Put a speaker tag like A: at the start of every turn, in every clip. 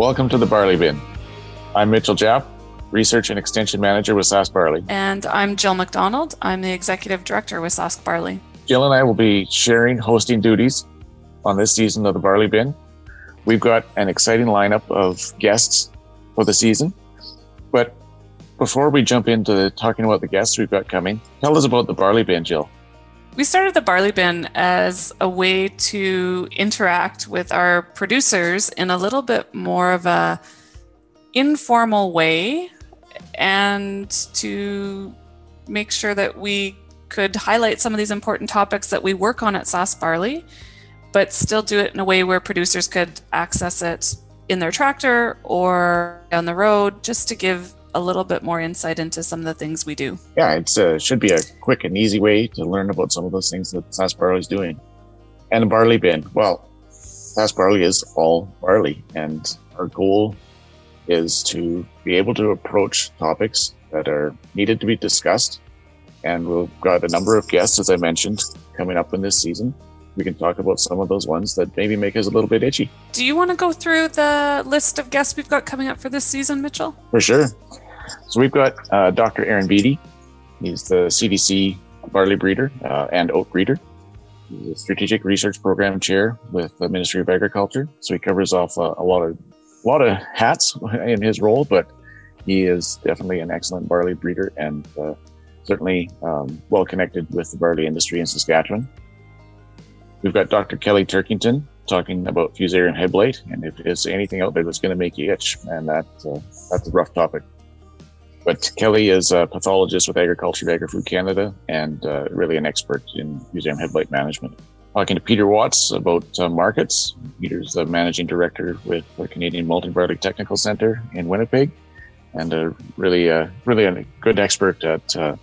A: Welcome to the Barley Bin. I'm Mitchell Japp, Research and Extension Manager with Sask Barley.
B: And I'm Jill McDonald. I'm the Executive Director with Sask Barley.
A: Jill and I will be sharing hosting duties on this season of the Barley Bin. We've got an exciting lineup of guests for the season. But before we jump into talking about the guests we've got coming, tell us about the Barley Bin, Jill.
B: We started the Barley Bin as a way to interact with our producers in a little bit more of a informal way and to make sure that we could highlight some of these important topics that we work on at Sask Barley, but still do it in a way where producers could access it in their tractor or on the road just to give a little bit more insight into some of the things we do.
A: Yeah, it uh, should be a quick and easy way to learn about some of those things that Sask Barley is doing. And the barley bin. Well, Sask Barley is all barley, and our goal is to be able to approach topics that are needed to be discussed. And we've got a number of guests, as I mentioned, coming up in this season we can talk about some of those ones that maybe make us a little bit itchy.
B: Do you want to go through the list of guests we've got coming up for this season, Mitchell?
A: For sure. So we've got uh, Dr. Aaron Beattie. He's the CDC barley breeder uh, and oat breeder. He's a strategic research program chair with the Ministry of Agriculture. So he covers off uh, a lot of a lot of hats in his role, but he is definitely an excellent barley breeder and uh, certainly um, well connected with the barley industry in Saskatchewan. We've got Dr. Kelly Turkington talking about fusarium head blight, and if there's anything out there that's going to make you itch, and that uh, that's a rough topic. But Kelly is a pathologist with Agriculture of Agri-Food Canada and uh, really an expert in fusarium head blight management. Talking to Peter Watts about uh, markets. Peter's the managing director with the Canadian Malting Barley Technical Center in Winnipeg, and a really, uh, really a good expert at uh,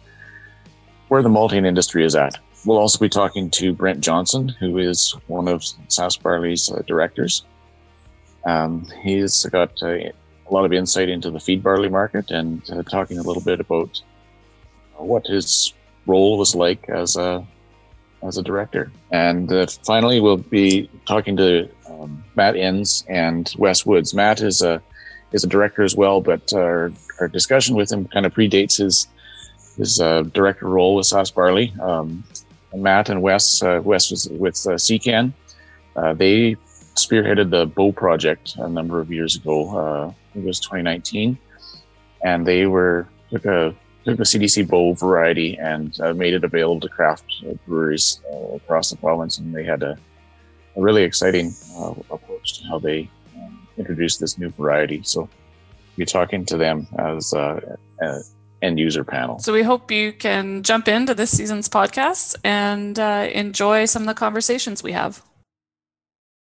A: where the malting industry is at. We'll also be talking to Brent Johnson, who is one of Sask Barley's uh, directors. Um, he's got a lot of insight into the feed barley market and uh, talking a little bit about what his role was like as a as a director. And uh, finally, we'll be talking to um, Matt Enns and Wes Woods. Matt is a is a director as well, but our, our discussion with him kind of predates his his uh, director role with Sask Barley. Um, Matt and Wes, uh, Wes was with uh, CCAN. Uh, they spearheaded the Bow project a number of years ago. Uh, it was 2019, and they were took a took the CDC Bow variety and uh, made it available to craft breweries uh, across the province. And they had a, a really exciting uh, approach to how they um, introduced this new variety. So, be talking to them as an end user panel.
B: So we hope you can jump into this season's podcast and uh, enjoy some of the conversations we have.